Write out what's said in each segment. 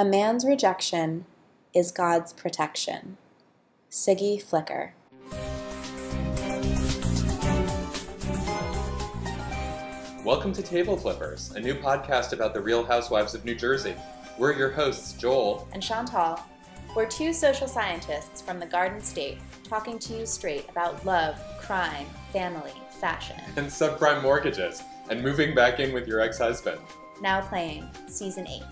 A man's rejection is God's protection. Siggy Flicker. Welcome to Table Flippers, a new podcast about the Real Housewives of New Jersey. We're your hosts, Joel. And Chantal. We're two social scientists from the Garden State talking to you straight about love, crime, family, fashion. And subprime mortgages, and moving back in with your ex husband. Now playing season 8.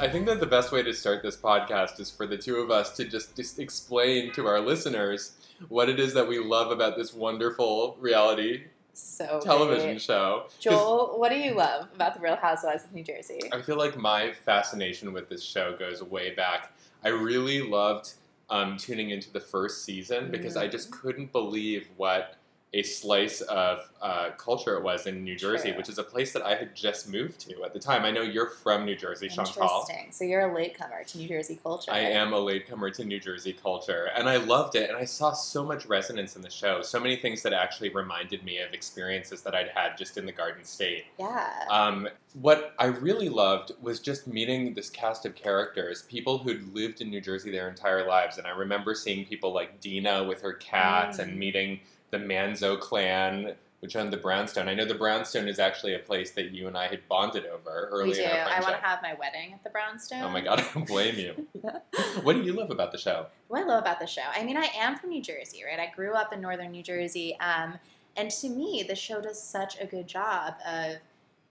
I think that the best way to start this podcast is for the two of us to just, just explain to our listeners what it is that we love about this wonderful reality So television great. show. Joel, what do you love about the Real Housewives of New Jersey? I feel like my fascination with this show goes way back. I really loved um, tuning into the first season because I just Mm-hmm. couldn't believe what a slice of uh, culture it was in New Jersey, True. which is a place that I had just moved to at the time. I know you're from New Jersey, Chantal. Interesting. So you're a latecomer to New Jersey culture. I am a latecomer to New Jersey culture, and I loved it. And I saw so much resonance in the show. So many things that actually reminded me of experiences that I'd had just in the Garden State. Yeah. Um, what I really loved was just meeting this cast of characters, people who'd lived in New Jersey their entire lives. And I remember seeing people like Dina with her cats Mm. and meeting the Manzo clan, which owned the Brownstone. I know the Brownstone is actually a place that you and I had bonded over early we do. in our I want to have my wedding at the Brownstone. Oh my god, I don't blame you. what do you love about the show? What I love about the show, I mean, I am from New Jersey, right? I grew up in northern New Jersey, um, and to me, the show does such a good job of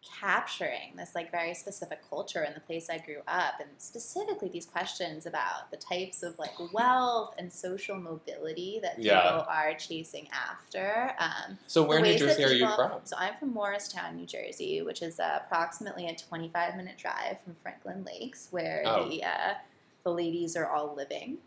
capturing this like very specific culture in the place I grew up, and specifically these questions about the types of like wealth and social mobility that people Yeah. are chasing after. Um, So where in New Jersey are you from? So I'm from Morristown, New Jersey, which is uh, approximately a 25 minute drive from Franklin Lakes, where Oh. the uh, the ladies are all living.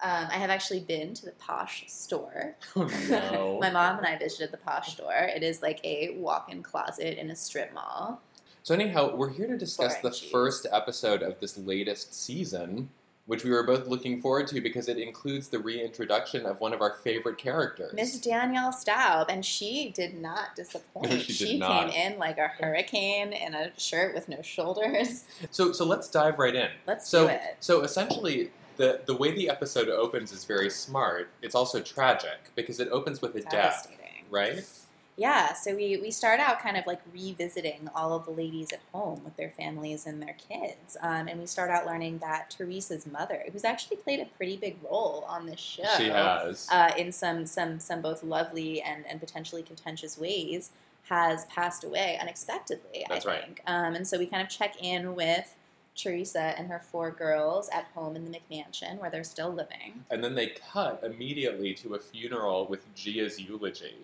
Um, I have actually been to the Posh store. Oh no. My mom and I visited the Posh store. It is like a walk-in closet in a strip mall. So anyhow, we're here to discuss the first episode of this latest season, which we were both looking forward to because it includes the reintroduction of one of our favorite characters. Miss Danielle Staub, and she did not disappoint. She did not. came in like a hurricane in a shirt with no shoulders. So so let's dive right in. Let's So do it. so essentially the the way the episode opens is very smart. It's also tragic because it opens with a death, right? Yeah, so we, we start out kind of like revisiting all of the ladies at home with their families and their kids. Um, and we start out learning that Teresa's mother, who's actually played a pretty big role on this show, She has. uh, in some, some, some both lovely and, and potentially contentious ways, has passed away unexpectedly, That's I right. Um, and so we kind of check in with Teresa and her four girls at home in the McMansion where they're still living. and then they cut immediately to a funeral with Gia's eulogy,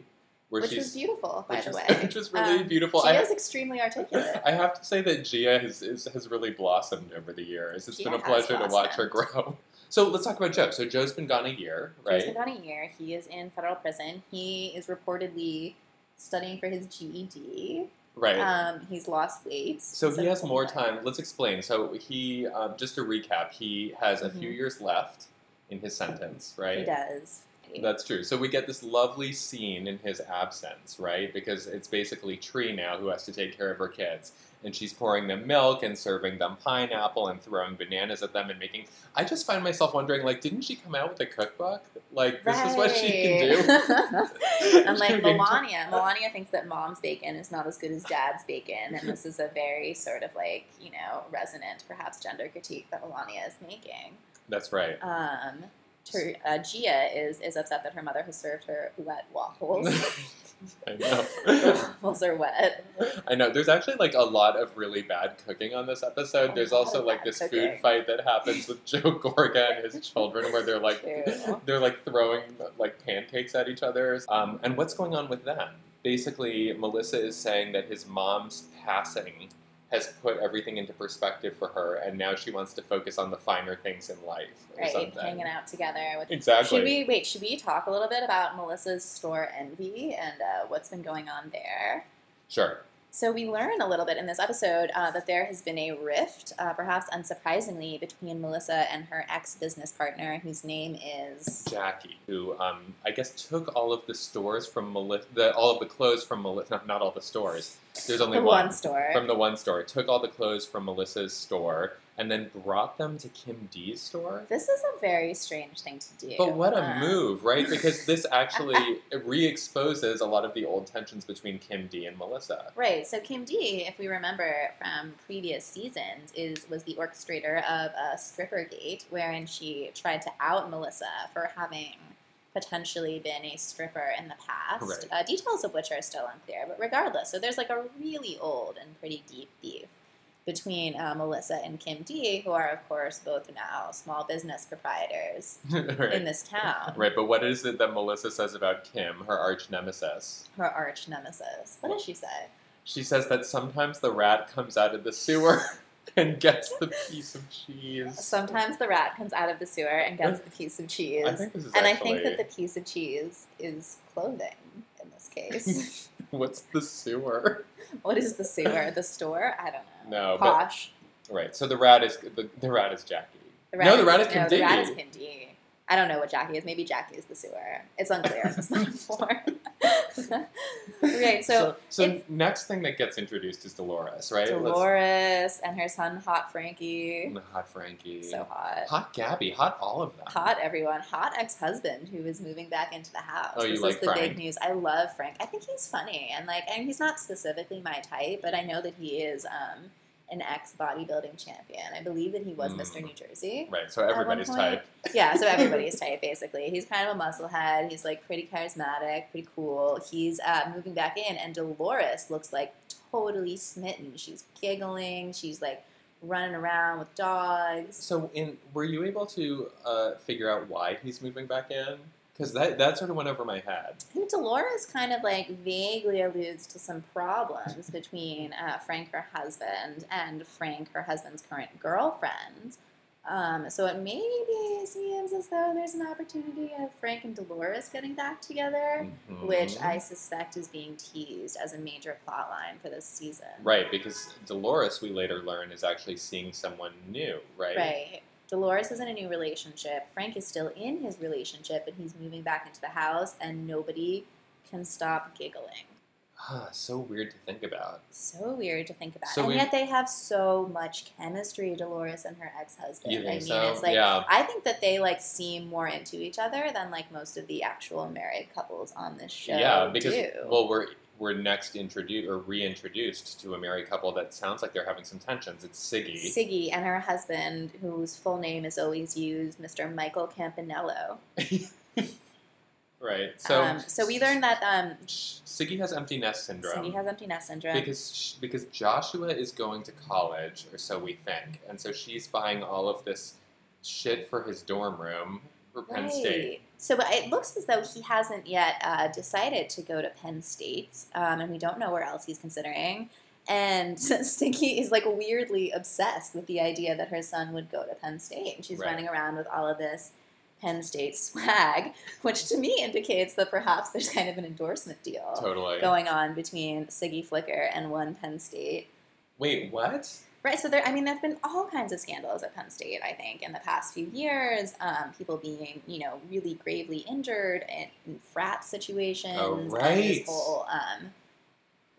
where Which she's was beautiful, by the was, way. which was really Um, beautiful. I- Gia's extremely articulate. I have to say that Gia has, is, has really blossomed over the years. It's Gia been a pleasure to watch her grow. So let's talk about Joe. So Joe's been gone a year, right? He's been gone a year. He is in federal prison. He is reportedly studying for his GED. Right. Um, he's lost weight. so he has more time. Let's explain. So he, um, just to recap, he has a few Mhm. years left in his sentence, right? He does. That's true. So we get this lovely scene in his absence, right? Because it's basically Tre now who has to take care of her kids. And she's pouring them milk and serving them pineapple and throwing bananas at them and making. I just find myself wondering, like, didn't she come out with a cookbook? Like, this is what she can do? and like Milania, Milania thinks that mom's bacon is not as good as dad's bacon, and this is a very sort of like you know resonant, perhaps gender critique that Milania is making. That's right. Um, Ter- uh, Gia is is upset that her mother has served her wet waffles. I know. waffles are wet. I know. There's actually like a lot of really bad cooking on this episode. A There's also like this cooking. food fight that happens with Joe Gorga and his children, where they're like True. they're like throwing like pancakes at each other. Um, and what's going on with them? Basically, Melissa is saying that his mom's passing has put everything into perspective for her, and now she wants to focus on the finer things in life or Right, something. hanging out together with. Exactly. Should we wait? Should we talk a little bit about Melissa's store envy and uh, what's been going on there? Sure. So we learn a little bit in this episode uh, that there has been a rift, uh, perhaps unsurprisingly, between Melissa and her ex-business partner, whose name is Jackie, who um, I guess took all of the stores from Melissa, the, all of the clothes from Melissa, not, not all the stores. There's only the one. one store. From the one store, took all the clothes from Melissa's store, and then brought them to Kim D's store. This is a very strange thing to do. But what a Um, move, right? Because this actually re-exposes a lot of the old tensions between Kim D and Melissa. Right. So Kim D, if we remember from previous seasons, is was the orchestrator of a stripper gate wherein she tried to out Melissa for having potentially been a stripper in the past. Right. Uh, details of which are still unclear, but regardless, so there's like a really old and pretty deep beef between uh, Melissa and Kim D, who are of course both now small business proprietors right. in this town. Right, but what is it that Melissa says about Kim, her arch nemesis? Her arch nemesis. What does she say? She says that sometimes the rat comes out of the sewer and gets the piece of cheese. Sometimes the rat comes out of the sewer and gets the piece of cheese. I think this is and I think that the piece of cheese is clothing in this case. what's the sewer? what is the sewer? The store? I don't know. No, but Posh. right. So the rat is the, the rat is Jackie. The No, the rat is no, Kim the rat is Kim D. I don't know what Jackie is. Maybe Jackie is the sewer. It's unclear. It's not informed. okay, so, so, it's- next thing that gets introduced is Dolores, right? Let's- Dolores and her son, Hot Frankie. hot Frankie, So hot. hot Gabby, hot all of them. Hot everyone. Hot ex husband who is moving back into the house. Oh, you this like is the Frank? big news. I love Frank. I think he's funny and like and he's not specifically my type, but I know that he is um an ex bodybuilding champion. I believe that he was Mm. Mr. New Jersey. Right, so everybody's type. Yeah, so everybody's type basically. He's kind of a musclehead. He's like pretty charismatic, pretty cool. He's uh, moving back in, and Dolores looks like totally smitten. She's giggling. She's like running around with dogs. So, in were you able to uh, figure out why he's moving back in? Because that that sort of went over my head. I think Dolores kind of like vaguely alludes to some problems between uh, Frank, her husband, and Frank, her husband's current girlfriend. Um, so it maybe seems as though there's an opportunity of Frank and Dolores getting back together, Mhm. which I suspect is being teased as a major plot line for this season. Right, because Dolores, we later learn, is actually seeing someone new, right? Right. Dolores is in a new relationship. Frank is still in his relationship, and he's moving back into the house, and nobody can stop giggling. Ah, so weird to think about. So weird to think about. So and yet they have so much chemistry, Dolores and her ex husband. You I mean, so? it's like yeah. I think that they like seem more into each other than like most of the actual married couples on this show. yeah, because do. well, we're we're next introduced or reintroduced to a married couple that sounds like they're having some tensions. It's Siggy. Siggy and her husband, whose full name is always used, Mr. Michael Campanella. right. So um, so we learned that um, Siggy has empty nest syndrome. Siggy has empty nest syndrome. because because Joshua is going to college, or so we think, and so she's buying all of this shit for his dorm room for Penn State. So it looks as though he hasn't yet uh, decided to go to Penn State, um, and we don't know where else he's considering. And Stinky is like weirdly obsessed with the idea that her son would go to Penn State, and she's Right. running around with all of this Penn State swag, which to me indicates that perhaps there's kind of an endorsement deal Totally. going on between Siggy Flicker and one Penn State. Wait, what? Right, so there. I mean, there've been all kinds of scandals at Penn State. I think in the past few years, um, people being, you know, really gravely injured in, in frat situations. Oh, And right. this whole, um,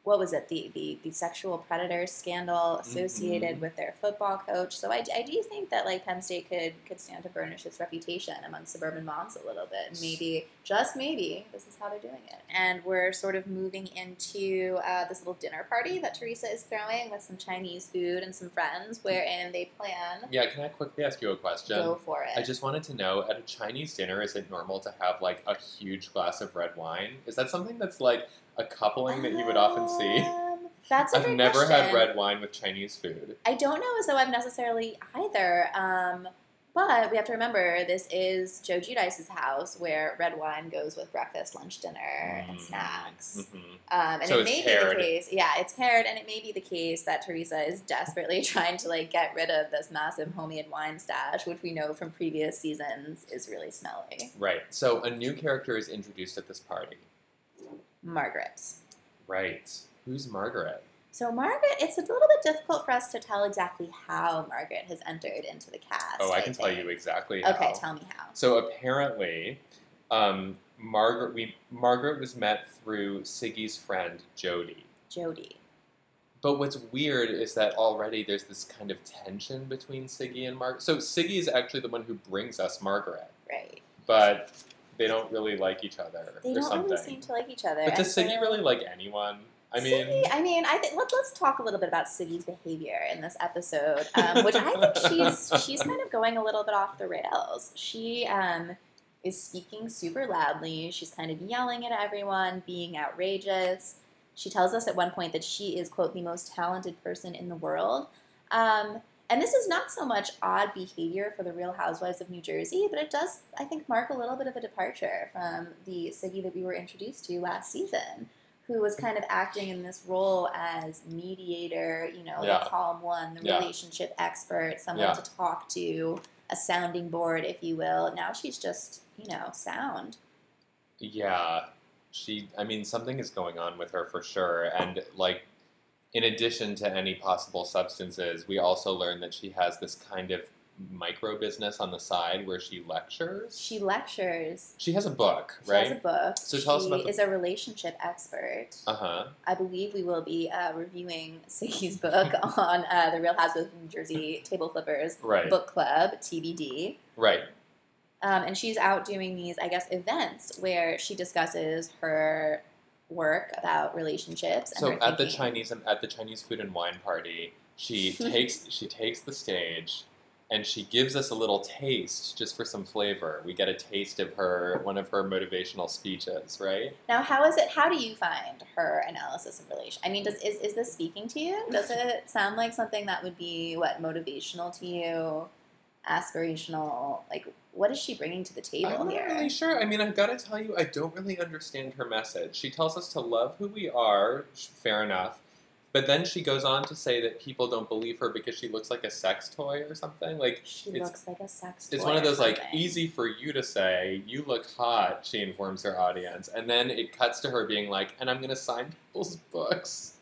what was it? The, the the sexual predator scandal associated Mhm. with their football coach. So I, I do think that like Penn State could could stand to burnish its reputation among suburban moms a little bit. Maybe just maybe this is how they're doing it. And we're sort of moving into uh, this little dinner party that Teresa is throwing with some Chinese food and some friends, wherein they plan Yeah, can I quickly ask you a question? go for it. I just wanted to know at a Chinese dinner, is it normal to have like a huge glass of red wine? Is that something that's like a coupling that you would often see? Um, That's a I've great never had red wine with Chinese food. I don't know as though I've necessarily either. Um, but we have to remember this is Joe Giudice's house where red wine goes with breakfast, lunch, dinner, and Mm. snacks. Mhm. Um, and So it may paired. be the case, yeah, it's paired, and it may be the case that Teresa is desperately trying to like get rid of this massive homemade wine stash, which we know from previous seasons is really smelly. Right. So a new character is introduced at this party. Margaret. Right. Who's Margaret? So Margaret, it's a little bit difficult for us to tell exactly how Margaret has entered into the cast. Oh, I can tell you exactly how. Okay, tell me how. So apparently, um, Margaret we Margaret was met through Siggy's friend Jody. Jody. But what's weird is that already there's this kind of tension between Siggy and Margaret. So Siggy is actually the one who brings us Margaret, Right. but they don't really like each other They or don't something. really seem to like each other. but does Siggy so- really like anyone? I mean, Siggy, I mean, I think let, let's talk a little bit about Siggy's behavior in this episode, um, which I think she's she's kind of going a little bit off the rails. She um, is speaking super loudly. She's kind of yelling at everyone, being outrageous. She tells us at one point that she is quote the most talented person in the world. Um, and this is not so much odd behavior for the Real Housewives of New Jersey, but it does, I think, mark a little bit of a departure from the Siggy that we were introduced to last season who was kind of acting in this role as mediator, you know, Yeah. the calm one, the Yeah. relationship expert, someone Yeah. to talk to, a sounding board, if you will. Now she's just, you know, sound. Yeah, she. I mean, something is going on with her for sure, and like, in addition to any possible substances, we also learned that she has this kind of micro business on the side where she lectures. She lectures. She has a book, She right? She has a book. So tell us about the- is a relationship expert. Uh huh. I believe we will be uh, reviewing Siggy's book on uh, the Real Housewives of New Jersey Table Flippers Right. Book Club, TBD. Right. Um, and she's out doing these, I guess, events where she discusses her work about relationships. And So at the. Chinese at the Chinese food and wine party, she takes she takes the stage and she gives us a little taste just for some flavor. We get a taste of her one of her motivational speeches, right? Now, how is it? How do you find her analysis of relation? I mean, does is, is this speaking to you? Does it sound like something that would be what motivational to you, aspirational? Like, what is she bringing to the table I'm not here? really sure. I mean, I've got to tell you, I don't really understand her message. She tells us to love who we are, fair enough. But then she goes on to say that people don't believe her because she looks like a sex toy or something. Like, She it's- looks like a sex. Toy. It's one of those like easy for you to say, you look hot, she informs her audience. And then it cuts to her being like, and I'm gonna sign people's books.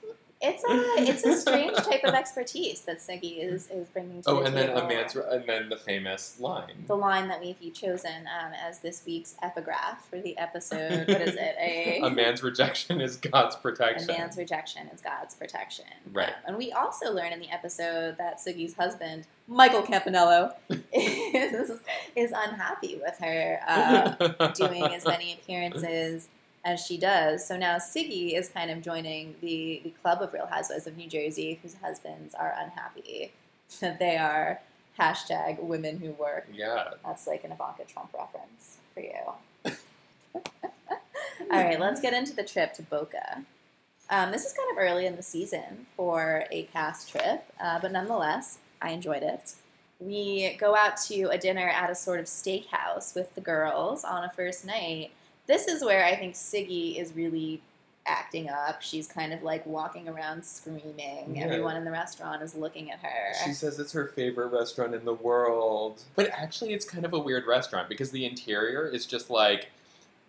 It's a it's a strange type of expertise that Siggy is is bringing to Oh, the and then table. a man's and then the famous line. the line that we've chosen um, as this week's epigraph for the episode. What is it? A, A man's rejection is God's protection. a man's rejection is God's protection. Right. Um, and we also learn in the episode that Siggy's husband, Michael Campanella, is, is unhappy with her uh, doing as many appearances as she does. So now Siggy is kind of joining the, the club of Real Housewives of New Jersey whose husbands are unhappy that they are hashtag women who work. yeah. That's like an Ivanka Trump reference for you. All right, let's get into the trip to Boca. Um, this is kind of early in the season for a cast trip, uh, but nonetheless, I enjoyed it. We go out to a dinner at a sort of steakhouse with the girls on a first night. This is where I think Siggy is really acting up. She's kind of like walking around screaming. Yeah. Everyone in the restaurant is looking at her. She says it's her favorite restaurant in the world. But actually, it's kind of a weird restaurant because the interior is just like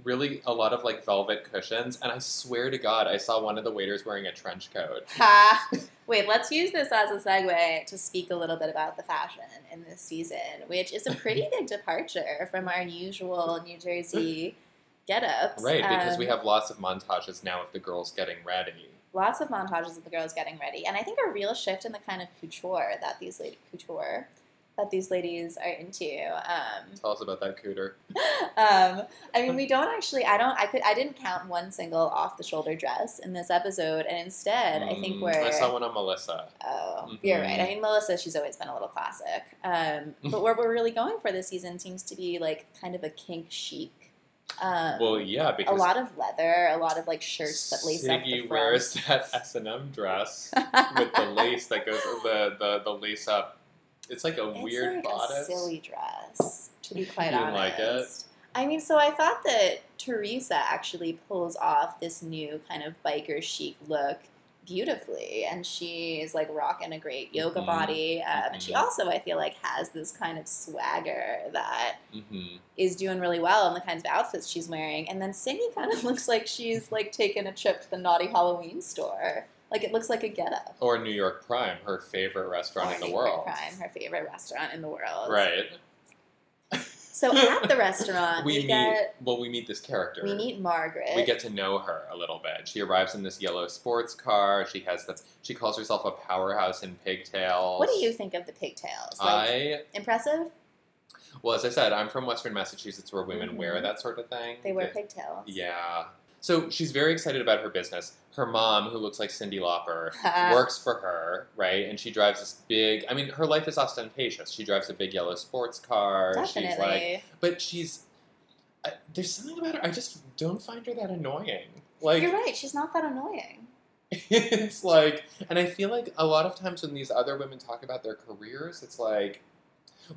really a lot of like velvet cushions. And I swear to God, I saw one of the waiters wearing a trench coat. Ha! Wait, let's use this as a segue to speak a little bit about the fashion in this season, which is a pretty big departure from our usual New Jersey get-ups. Right, because we Um, have lots of montages now of the girls getting ready. lots of montages of the girls getting ready, and I think a real shift in the kind of couture that these ladies couture that these ladies are into. Um, Tell us about that cooter. um, I mean, we don't actually. I don't. I could. I didn't count one single off-the-shoulder dress in this episode, and instead, I think Mm, we're. I saw one on Melissa. Oh, Mhm. you're right. I mean, Melissa, she's always been a little classic. Um, but what we're really going for this season seems to be like kind of a kink chic. Um, Well, yeah, because a lot of leather, a lot of like shirts that lace up the Siggy front. wears that S and M dress with the lace that goes the the, the lace up. It's like a it's weird like bodice. a silly dress, to be quite You honest. like it? I mean, so I thought that Teresa actually pulls off this new kind of biker chic look beautifully, and she is like rocking a great yoga Mhm. body, um, and she also I feel like has this kind of swagger that hmm is doing really well in the kinds of outfits she's wearing. And then Siggy kind of looks like she's like taking a trip to the naughty Halloween store. Like it looks like a getup. Or New York Prime, her favorite restaurant Or in the world. New world. York Prime, her favorite restaurant in the world. Right. So at the restaurant, we we, meet. get well, we meet this character. we meet Margaret. We get to know her a little bit. She arrives in this yellow sports car. She has the. She calls herself a powerhouse in pigtails. what do you think of the pigtails? Like I impressive? well, as I said, I'm from Western Massachusetts, where women Mhm. wear that sort of thing. They wear The- pigtails. Yeah. So she's very excited about her business. Her mom, who looks like Cyndi Lauper, uh-huh. works for her, right? And she drives this big. I mean, her life is ostentatious. She drives a big yellow sports car. Definitely. She's like, but she's. I, there's something about her. I just don't find her that annoying. Like You're right. She's not that annoying. it's like, and I feel like a lot of times when these other women talk about their careers, it's like,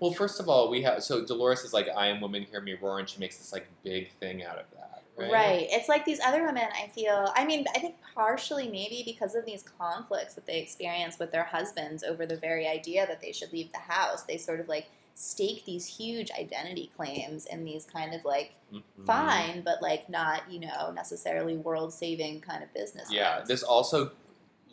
well, first of all, we have so Dolores is like, "I am woman, hear me roar," and she makes this like big thing out of that, right? Right. It's like these other women, I feel, I mean, I think partially maybe because of these conflicts that they experience with their husbands over the very idea that they should leave the house, they sort of like stake these huge identity claims in these kind of like Mhm. fine, but like not, you know, necessarily world saving kind of business. Yeah, this also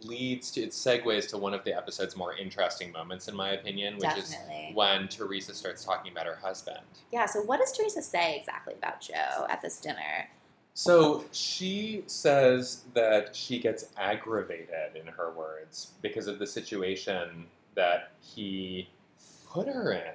leads to it segues to one of the episode's more interesting moments, in my opinion, which Definitely. is when Teresa starts talking about her husband. Yeah, so what does Teresa say exactly about Joe at this dinner? So she says that she gets aggravated, in her words, because of the situation that he put her in.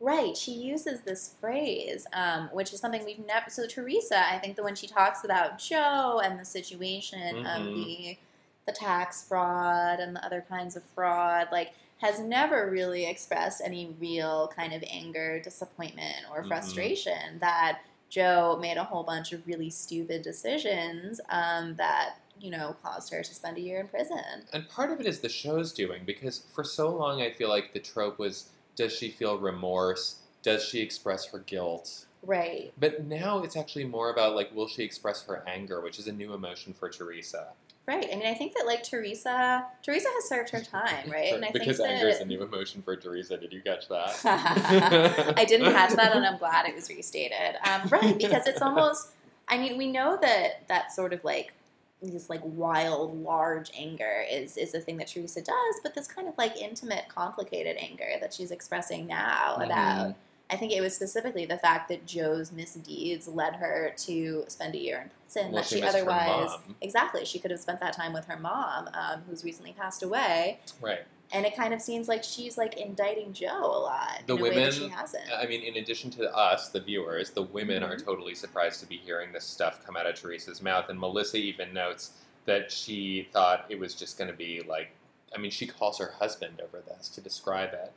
Right, she uses this phrase, um, which is something we've never. So Teresa, I think the when she talks about Joe and the situation of Mhm. the the tax fraud and the other kinds of fraud, like has never really expressed any real kind of anger, disappointment, or Mhm. frustration that Joe made a whole bunch of really stupid decisions um, that you know caused her to spend a year in prison. And part of it is the show's doing because for so long I feel like the trope was does she feel remorse? Does she express her guilt? Right. But now it's actually more about like will she express her anger, which is a new emotion for Teresa. Right. I mean, I think that like Teresa, Teresa has served her time, right? And I because think anger is a new emotion for Teresa. Did you catch that? I didn't catch that, and I'm glad it was restated. Um, right, because it's almost. I mean, we know that that sort of like this like wild, large anger is is a thing that Teresa does, but this kind of like intimate, complicated anger that she's expressing now Mhm. about. I think it was specifically the fact that Joe's misdeeds led her to spend a year in prison Well, that she she otherwise exactly she could have spent that time with her mom, um, who's recently passed away, Right. and it kind of seems like she's like indicting Joe a lot The in a way that she women- hasn't. I mean, in addition to us, the viewers, the women are Mhm. totally surprised to be hearing this stuff come out of Teresa's mouth. And Melissa even notes that she thought it was just going to be like, I mean, she calls her husband over this to describe it.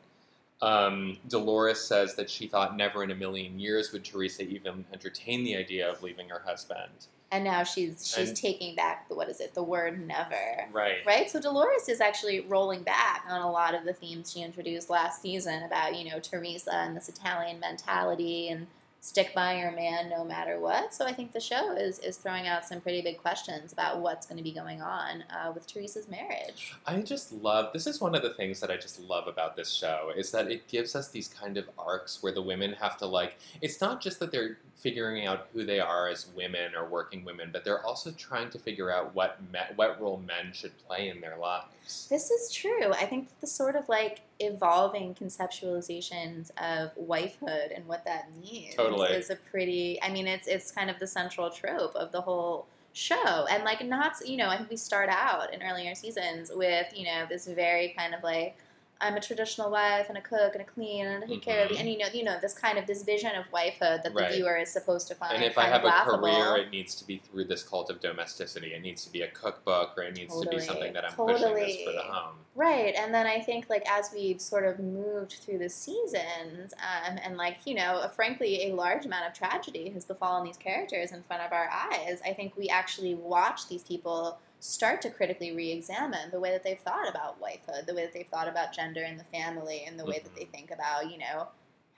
Um, Dolores says that she thought never in a million years would Teresa even entertain the idea of leaving her husband. and now she's she's And- taking back the what is it the word never. Right. Right, so Dolores is actually rolling back on a lot of the themes she introduced last season about you know Teresa and this Italian mentality and stick by your man no matter what. So I think the show is is throwing out some pretty big questions about what's going to be going on uh, with Teresa's marriage. I just love this is one of the things that I just love about this show is that it gives us these kind of arcs where the women have to like it's not just that they're figuring out who they are as women or working women, but they're also trying to figure out what me, what role men should play in their lives. This is true. I think the sort of like evolving conceptualizations of wifehood and what that means Totally. is a pretty. I mean, it's it's kind of the central trope of the whole show, and like not you know I think we start out in earlier seasons with you know this very kind of like. I'm a traditional wife and a cook and a clean and I take care of the Mhm. and you know you know this kind of this vision of wifehood that the Right. viewer is supposed to find And if I have a laughable. career, it needs to be through this cult of domesticity. It needs to be a cookbook, or it needs to be something that I'm pushing this for the home. Right, and then I think like as we've sort of moved through the seasons, um, and like you know, frankly, a large amount of tragedy has befallen these characters in front of our eyes. I think we actually watch these people start to critically re-examine the way that they've thought about wifehood, the way that they've thought about gender and the family, and the way that Mhm. they think about you know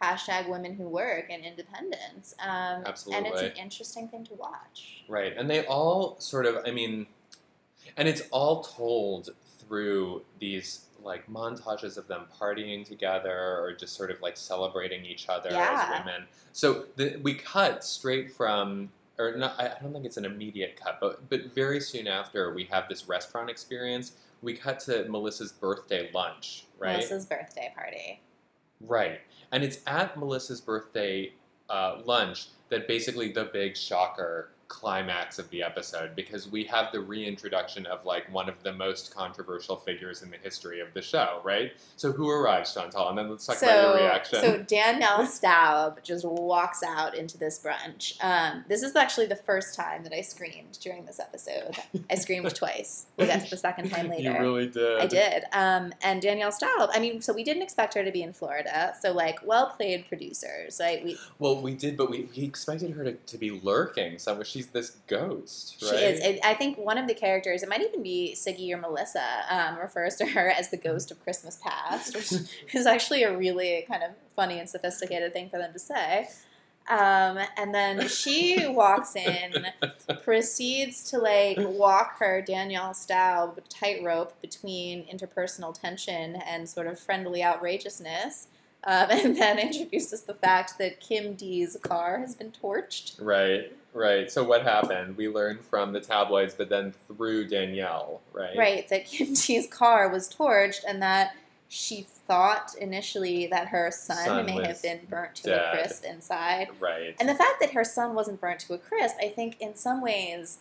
hashtag women who work and independence. Um, And it's an interesting thing to watch. Right, and they all sort of, I mean, and it's all told through these like montages of them partying together or just sort of like celebrating each other Yeah. as women. So the, we cut straight from, or not, I I don't think it's an immediate cut, but but very soon after we have this restaurant experience. We cut to Melissa's birthday lunch, right? Melissa's birthday party. Right. And it's at Melissa's birthday uh, lunch that basically the big shocker climax of the episode because we have the reintroduction of like one of the most controversial figures in the history of the show, right? So who arrives, Chantal? And then let's talk about your reaction. So Danielle Staub just walks out into this brunch. Um, this is actually the first time that I screamed during this episode. I screamed twice. To the second time later. You really did. I did. Um, and Danielle Staub, I mean, so we didn't expect her to be in Florida. So, like, well played producers, right? We, well, we did, but we, we expected her to, to be lurking somewhere. She's this ghost, right? She is. I, think one of the characters, it might even be Siggy or Melissa, um, refers to her as the ghost of Christmas past, which is actually a really kind of funny and sophisticated thing for them to say. Um, and then she walks in, proceeds to like walk her Danielle Staub tightrope between interpersonal tension and sort of friendly outrageousness. Um, and then introduces the fact that Kim D's car has been torched. Right, right. So what happened? We learned from the tabloids, but then through Danielle, right? Right, that Kim D's car was torched and that she thought initially that her son, Son may have been burnt to dead. a crisp inside. Right. And the fact that her son wasn't burnt to a crisp, I think in some ways,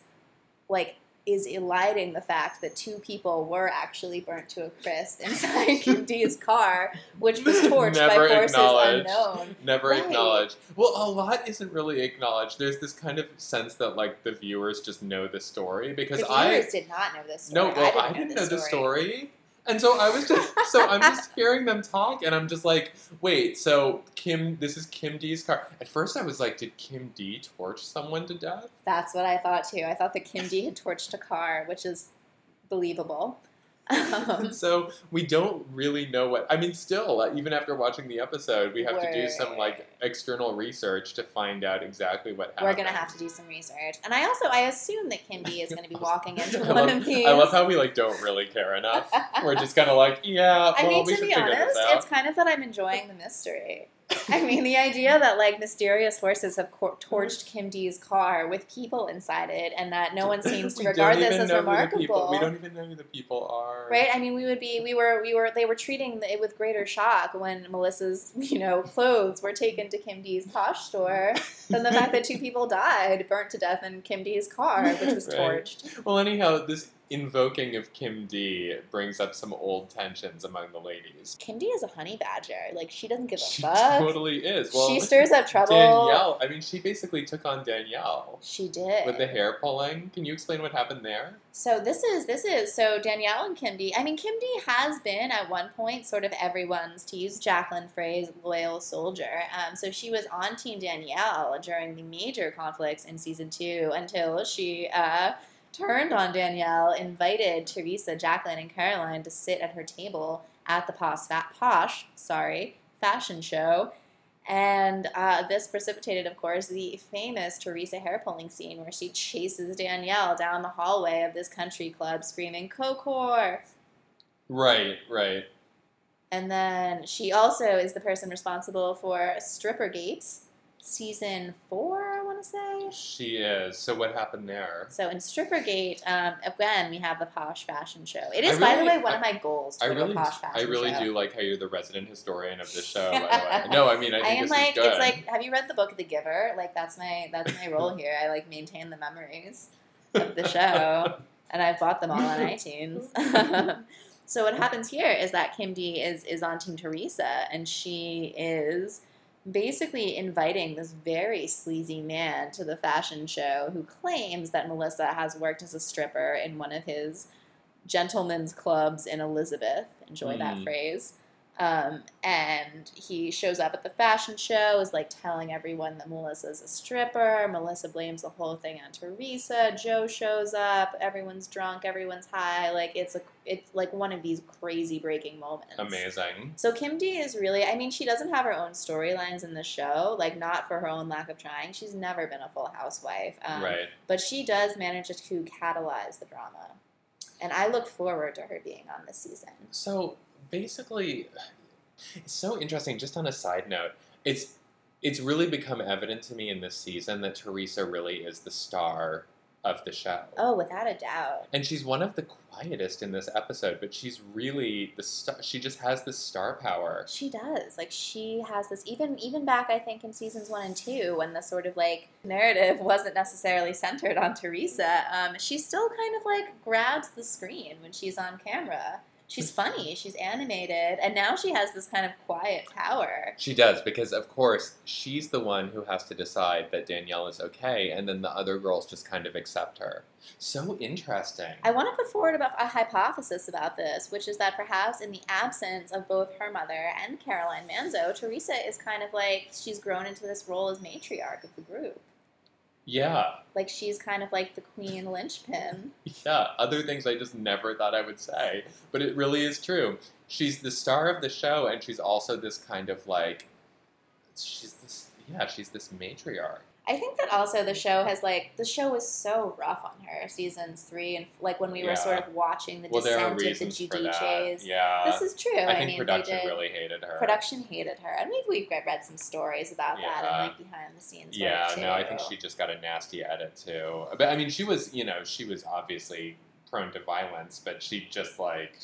like, is eliding the fact that two people were actually burnt to a crisp inside Kim D's car, which was torched Never by forces unknown. Never Right. acknowledged. Well, a lot isn't really acknowledged. There's this kind of sense that like the viewers just know the story because The I did not know this no, story. well, I I didn't, didn't know, know the this story. And so I was just so I'm just hearing them talk, and I'm just like, wait. So Kim, this is Kim D's car. At first, I was like, did Kim D torch someone to death? That's what I thought too. I thought that Kim D had torched a car, which is believable. Um, so we don't really know what. I mean, still, even after watching the episode, we have to do some like external research to find out exactly what happened. we're gonna have to do some research, and I also I assume that Kim D is gonna be walking into I one love, of these. I love how we like don't really care enough. We're just kind of like, yeah. I well, mean, we to be honest, it's kind of that I'm enjoying the mystery. I mean, the idea that like mysterious forces have cor- torched mm-hmm. Kim D's car with people inside it, and that no one seems to regard this as know who the remarkable. we don't even know who the people are. Right? I mean, we would be, we were, we were, they were treating it with greater shock when Melissa's, you know, clothes were taken to Kim D's posh store than the fact that two people died, burnt to death in Kim D's car, which was Right. torched. Well, anyhow, this invoking of Kim D brings up some old tensions among the ladies. Kim D is a honey badger. Like, she doesn't give a She fuck. totally is. Well, she stirs up trouble. Danielle. I mean, she basically took on Danielle She did. with the hair pulling. Can you explain what happened there? So this is this is so Danielle and Kim D. I mean, Kim D has been at one point sort of everyone's, to use Jacqueline phrase, loyal soldier. Um, so she was on Team Danielle during the major conflicts in season two until she uh, turned on Danielle, invited Teresa, Jacqueline, and Caroline to sit at her table at the Posh, posh sorry, fashion show. And uh, this precipitated, of course, the famous Teresa hair pulling scene where she chases Danielle down the hallway of this country club screaming, Kokor! Right, right. And then she also is the person responsible for Stripper Gates, season four, I want to say. She is. So what happened there? So in Strippergate, um, again, we have the Posh Fashion Show. It is, is, by the way, one I- of my goals to I really, a Posh Fashion I really Show. do like how you're the resident historian of this show. By the way, no, I mean I I think am like it's like have you read the book The Giver? Like that's my that's my role here. I like maintain the memories of the show, and I've bought them all on iTunes. so what happens here is that Kim D is is on Team Teresa, and she is basically inviting this very sleazy man to the fashion show who claims that Melissa has worked as a stripper in one of his gentlemen's clubs in Elizabeth. Enjoy that Mm. phrase. Um, and he shows up at the fashion show, is like telling everyone that Melissa's a stripper. Melissa blames the whole thing on Teresa. Joe shows up. Everyone's drunk. Everyone's high. Like it's a, it's like one of these crazy breaking moments. Amazing. So Kim D is really, I mean, she doesn't have her own storylines in the show, like not for her own lack of trying. She's never been a full housewife. Um, right. But she does manage to catalyze the drama. And I look forward to her being on this season. So basically, it's so interesting. Just on a side note, it's it's really become evident to me in this season that Teresa really is the star of the show. Oh, without a doubt. And she's one of the quietest in this episode, but she's really the star. She just has this star power. She does. Like she has this even even back I think in seasons one and two when the sort of like narrative wasn't necessarily centered on Teresa. Um, she still kind of like grabs the screen when she's on camera. She's funny. She's animated, and now she has this kind of quiet power. She does because, of course, she's the one who has to decide that Danielle is okay, and then the other girls just kind of accept her. So interesting. I want to put forward about a hypothesis about this, which is that perhaps in the absence of both her mother and Caroline Manzo, Teresa is kind of like she's grown into this role as matriarch of the group. Yeah, Like she's kind of like the queen linchpin. yeah. Other things I just never thought I would say, but it really is true. She's the star of the show, and she's also this kind of like, she's this, yeah, she's this matriarch. I think that also the show has like the show was so rough on her seasons three and like when we were sort of watching the Well, descent of the. Giudices. Yeah, This is true. I think mean, production did, really hated her. production hated her, and maybe we've read read some stories about that and like behind the scenes. Yeah, no, I think she just got a nasty edit too. But I mean, she was, you know, she was obviously prone to violence, but she just like,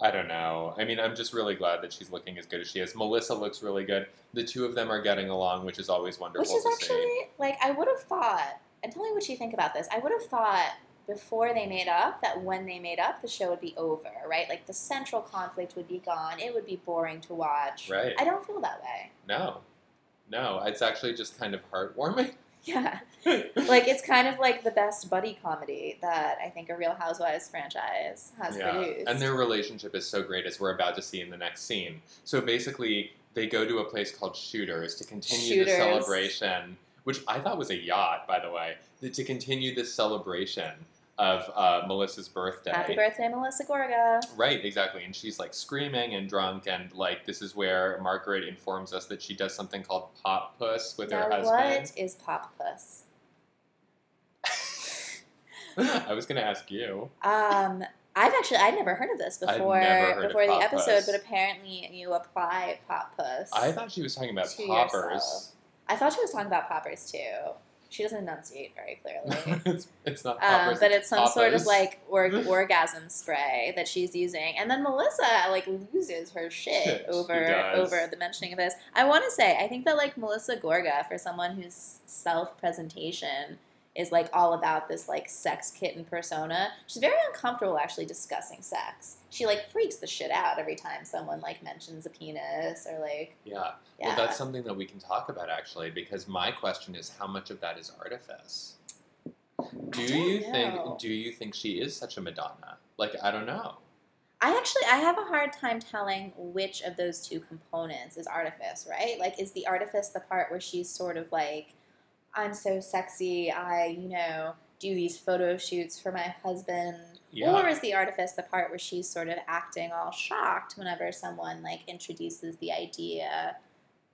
I don't know. I mean, I'm just really glad that she's looking as good as she is. Melissa looks really good. The two of them are getting along, which is always wonderful Which is actually see. like I would have thought. And tell me what you think about this. I would have thought before they made up that when they made up, the show would be over, right? Like the central conflict would be gone. It would be boring to watch. Right? I don't feel that way. No, no, it's actually just kind of heartwarming. Yeah. like it's kind of like the best buddy comedy that I think a Real Housewives franchise has yeah, produced. and their relationship is so great as we're about to see in the next scene. So basically, they go to a place called Shooters to continue the celebration, which I thought was a yacht, by the way, to continue this celebration of uh, Melissa's birthday. Happy birthday, Melissa Gorga. Right, exactly. And she's like screaming and drunk, and like this is where Margaret informs us that she does something called pop puss with her husband. what is Pop Puss? I was going to ask you. Um, I've actually I'd never heard of this before never heard of before the episode, Puss. but apparently you apply Pop Puss. I thought she was talking about poppers. yourself. I thought she was talking about poppers too. She doesn't enunciate very clearly. it's, it's not Um, but it's some sort of like or- orgasm spray that she's using, and then Melissa like loses her shit over over the mentioning of this. I want to say I think that like Melissa Gorga, for someone whose self presentation is like all about this like sex kitten persona, she's very uncomfortable actually discussing sex. She like freaks the shit out every time someone like mentions a penis or like Yeah. yeah. Well, that's something that we can talk about actually, because my question is, how much of that is artifice? Do you know. think? Do you think she is such a Madonna? Like, I don't know. I actually I have a hard time telling which of those two components is artifice, right? Like is the artifice the part where she's sort of like I'm so sexy, I, you know, do these photo shoots for my husband. Yeah. Or is the artifice the part where she's sort of acting all shocked whenever someone like introduces the idea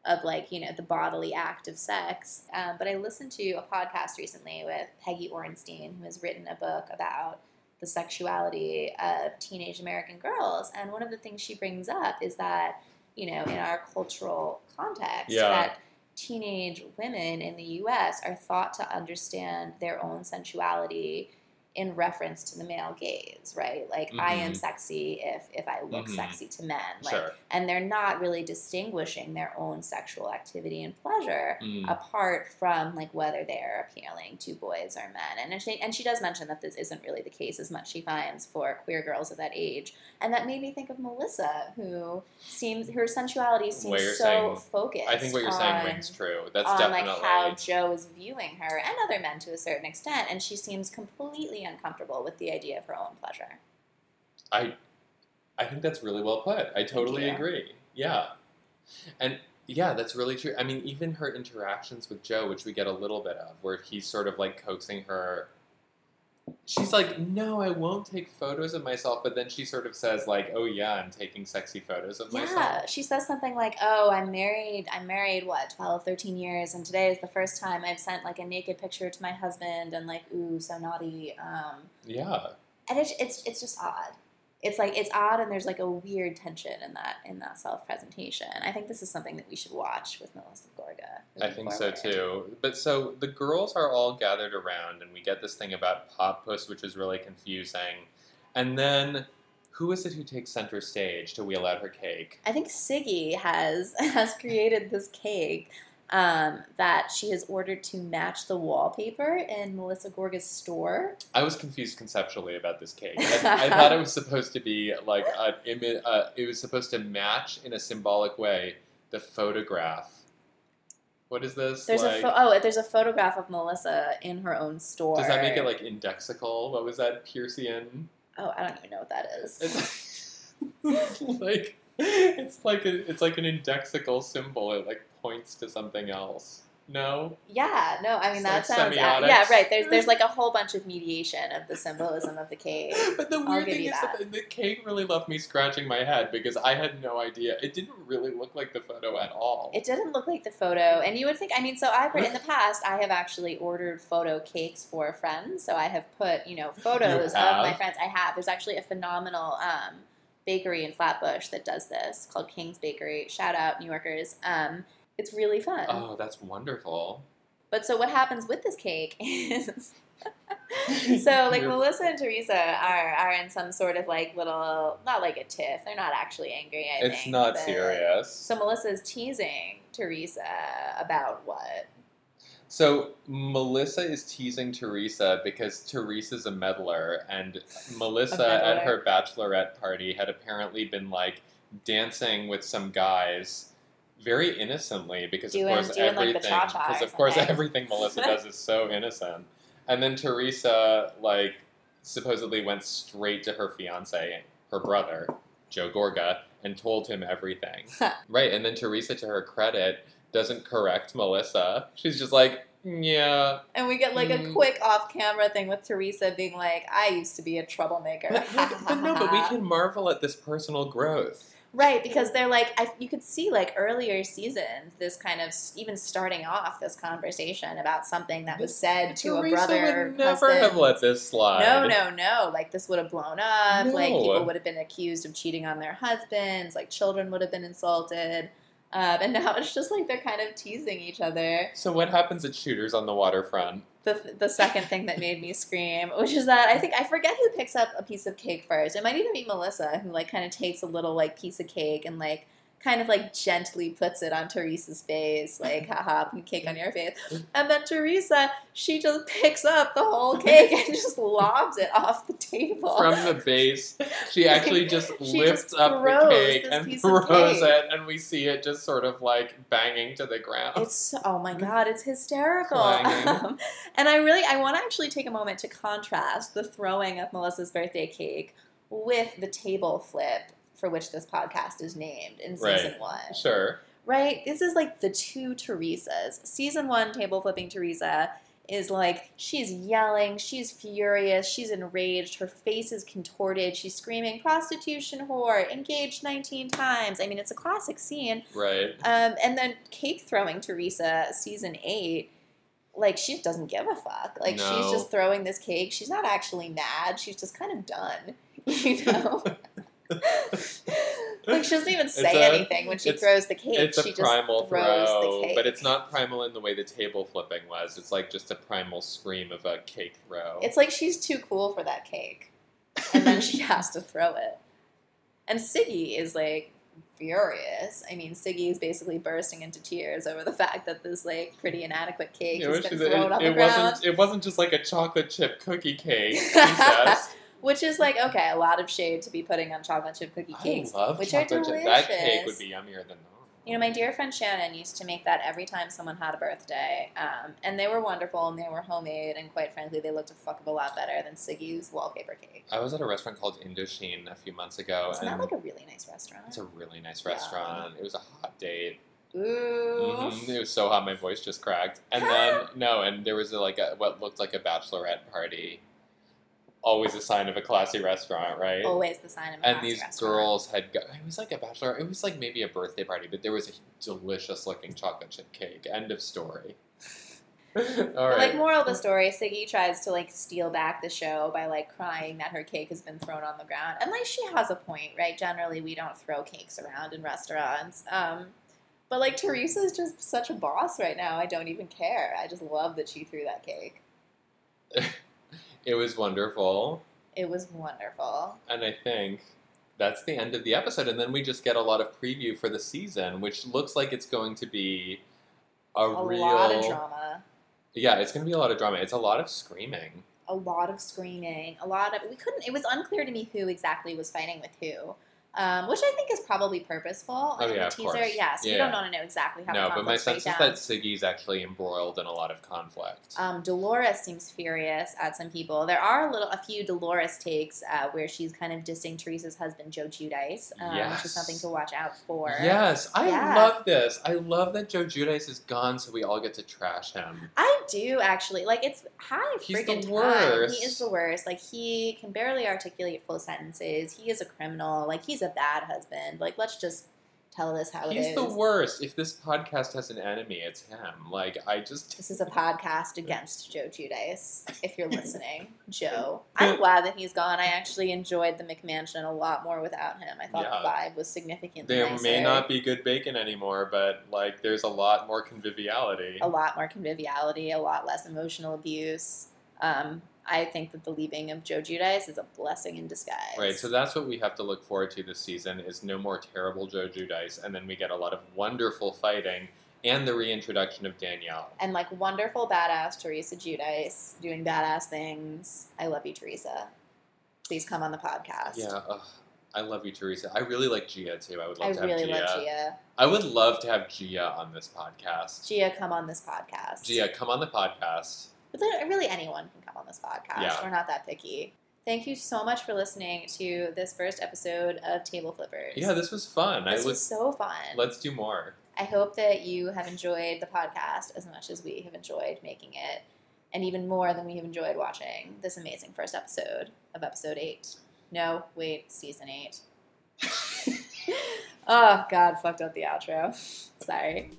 of like, you know, the bodily act of sex? Um, but I listened to a podcast recently with Peggy Orenstein, who has written a book about the sexuality of teenage American girls. And one of the things she brings up is that, you know, in our cultural context, Yeah. that teenage women in the US are thought to understand their own sensuality in reference to the male gaze, right? Like I am Mhm. sexy if if I look Mhm. sexy to men. Like Sure. and they're not really distinguishing their own sexual activity and pleasure Mm. apart from like whether they're appealing to boys or men. And she, and she does mention that this isn't really the case as much she finds for queer girls of that age. And that made me think of Melissa, who seems her sensuality seems so saying- focused. I think what you're on, saying rings true. That's on definitely. like how Joe is viewing her and other men to a certain extent, and she seems completely uncomfortable with the idea of her own pleasure. I, I think that's really well put. I totally agree. Yeah, and yeah, that's really true. I mean, even her interactions with Joe, which we get a little bit of, where he's sort of like coaxing her. She's like, "No, I won't take photos of myself," but then she sort of says, "Like, oh yeah, I'm taking sexy photos of Yeah, myself." she says something like, "Oh, I'm married. I'm married what 12, 13 years, and today is the first time I've sent like a naked picture to my husband, and like, ooh, so naughty." Um, Yeah, and it's it's it's just odd. It's like it's odd and there's like a weird tension in that in that self presentation. I think this is something that we should watch with Melissa Gorga. I think so too. But so the girls are all gathered around, and we get this thing about Pop Puss, which is really confusing. And then, who is it who takes center stage to wheel out her cake? I think Siggy has has created this cake um, that she has ordered to match the wallpaper in Melissa Gorga's store. I was confused conceptually about this cake. I, I thought it was supposed to be like an imi- uh, it was supposed to match in a symbolic way the photograph. What is this? There's like, a pho- oh, there's a photograph of Melissa in her own store. does that make it like indexical? What was that? Peircean? Oh, I don't even know what that is. It's, it's like it's like a, it's like an indexical symbol. It like points to something else. No, Yeah, no, I mean that like sounds semiotics. yeah right. There's there's like a whole bunch of mediation of the symbolism of the cake. but the weird thing is that that. the, cake really left me scratching my head because I had no idea. It didn't really look like the photo at all. It didn't look like the photo, and you would think. I mean, so I've in the past I have actually ordered photo cakes for friends. So I have put you know photos of my friends. I have. There's actually a phenomenal um, bakery in Flatbush that does this called King's Bakery. Shout out New Yorkers. Um, it's really fun. oh, that's wonderful. But so what happens with this cake is so like Melissa and Teresa are are in some sort of like little not like a tiff. They're not actually angry. I It's think, not serious. So Melissa is teasing Teresa about what? So Melissa is teasing Teresa because Teresa's a meddler, and Melissa A at her bachelorette party had apparently been like dancing with some guys very innocently because Doing- of course doing, everything cha-cha because of course everything Melissa does is so innocent. And then Teresa like supposedly went straight to her fiance, her brother, Joe Gorga, and told him everything. right, and then Teresa to her credit doesn't correct Melissa. She's just like, yeah. And we get like a Mm. quick off camera thing with Teresa being like, I used to be a troublemaker. But, but no, but we can marvel at this personal growth. Right, because they're like, I, you could see like earlier seasons, this kind of even starting off this conversation about something that was said to a brother. would never husband. have let this slide. No, no, no. Like this would have blown up. Like people would have been accused of cheating on their husbands. Like children would have been insulted. Um, and now it's just like they're kind of teasing each other. So what happens at Shooters on the waterfront? The, the second thing that made me scream, which is that I think I forget who picks up a piece of cake first. It might even be Melissa who like kind of takes a little like piece of cake and like kind of like gently puts it on Teresa's face, like haha, put cake on your face. And then Teresa, she just picks up the whole cake and just lobs it off the table. From the base, she actually just She lifts just up the cake and throws cake. it, and we see it just sort of like banging to the ground. It's oh my god, it's hysterical. Um, and I really I want to actually take a moment to contrast the throwing of Melissa's birthday cake with the table flip for which this podcast is named in season Right. one. sure. Right? This is like the two Teresas. Season one, table flipping Teresa is like she's yelling, she's furious, she's enraged, her face is contorted, she's screaming, prostitution whore, engaged 19 times. I mean, it's a classic scene. Right. Um, and then cake throwing Teresa, season eight, like she doesn't give a fuck. Like she's just throwing this cake. She's not actually mad. She's just kind of done. You know, like she doesn't even say a- anything when she throws the cake. It's a she primal throws throw, the cake. but it's not primal in the way the table flipping was. It's like just a primal scream of a cake throw. It's like she's too cool for that cake, and then she has to throw it. And Siggy is like furious. I mean, Siggy is basically bursting into tears over the fact that this like pretty inadequate cake You know, has been thrown it, on the it ground. wasn't. It wasn't just like a chocolate chip cookie cake. Which is like okay, a lot of shade to be putting on chocolate chip cookie cakes, I love which chocolate are chip. That cake would be yummier than. You know, my dear friend Shannon used to make that every time someone had a birthday, um, and they were wonderful and they were homemade, and quite frankly, they looked a fuck of a lot better than Siggy's wallpaper cake. I was at a restaurant called Indochine a few months ago, Isn't that like a really nice restaurant? it's a really nice Yeah. restaurant. It was a hot date. Ooh. Mhm, It was so hot, my voice just cracked. And then no, and there was a, like a what looked like a bachelorette party. Always a sign of a classy restaurant, right? Always the sign of a and these restaurant. girls had go- it was like a bachelor it was like maybe a birthday party but there was a delicious looking chocolate chip cake end of story All But, right. like moral of the story, Siggy tries to like steal back the show by like crying that her cake has been thrown on the ground, and like she has a point, right? Generally, we don't throw cakes around in restaurants. Um, but like Teresa's just such a boss right now. I don't even care. I just love that she threw that cake. it was wonderful. It was wonderful. And I think that's the end of the episode. And then we just get a lot of preview for the season, which looks like it's going to be a, A real. lot of drama. Yeah, it's going to be a lot of drama. It's a lot of screaming. a lot of screaming, a lot of we couldn't. It was unclear to me who exactly was fighting with who, um, which I think is probably purposeful. Oh, yeah, the teaser, course. yes, we Yeah. don't want to know exactly how. To do it. No, the but my sense is that down. Siggy's actually embroiled in a lot of conflict. Um, Dolores seems furious at some people. There are a little, a few Dolores takes uh, where she's kind of dissing Teresa's husband, Joe Giudice, um, which is something to watch out for. yes, I Yeah. love this. I love that Joe Giudice is gone, so we all get to trash him. I do actually like it's high He's the freaking time. worst. He is the worst. Like he can barely articulate full sentences. He is a criminal. Like he's a bad husband. Like let's just tell this how it He's is. the worst. If this podcast has an enemy, it's him. Like I just This is a podcast against Joe Giudice. If you're listening, Joe, I'm glad that he's gone. I actually enjoyed the McMansion a lot more without him. I thought the vibe was significantly there nicer. may not be good bacon anymore, but like there's a lot more conviviality. a lot more conviviality, a lot less emotional abuse. Um, I think that the leaving of Joe Giudice is a blessing in disguise. Right, so that's what we have to look forward to this season is no more terrible Joe Giudice, and then we get a lot of wonderful fighting and the reintroduction of Danielle. and like wonderful badass Teresa Giudice doing badass things. I love you, Teresa. Please come on the podcast. Yeah, ugh, I love you, Teresa. I really like Gia too. I would love I to have really Gia. love Gia. I would love to have Gia on this podcast. Gia, come on this podcast. Gia, come on the podcast. But really, anyone can come on this podcast. Yeah. We're not that picky. Thank you so much for listening to this first episode of Table Flippers. Yeah, this was fun. this I was was. so fun. Let's do more. I hope that you have enjoyed the podcast as much as we have enjoyed making it, and even more than we have enjoyed watching this amazing first episode of episode eight. No, wait, season eight. oh, God, fucked up the outro. Sorry.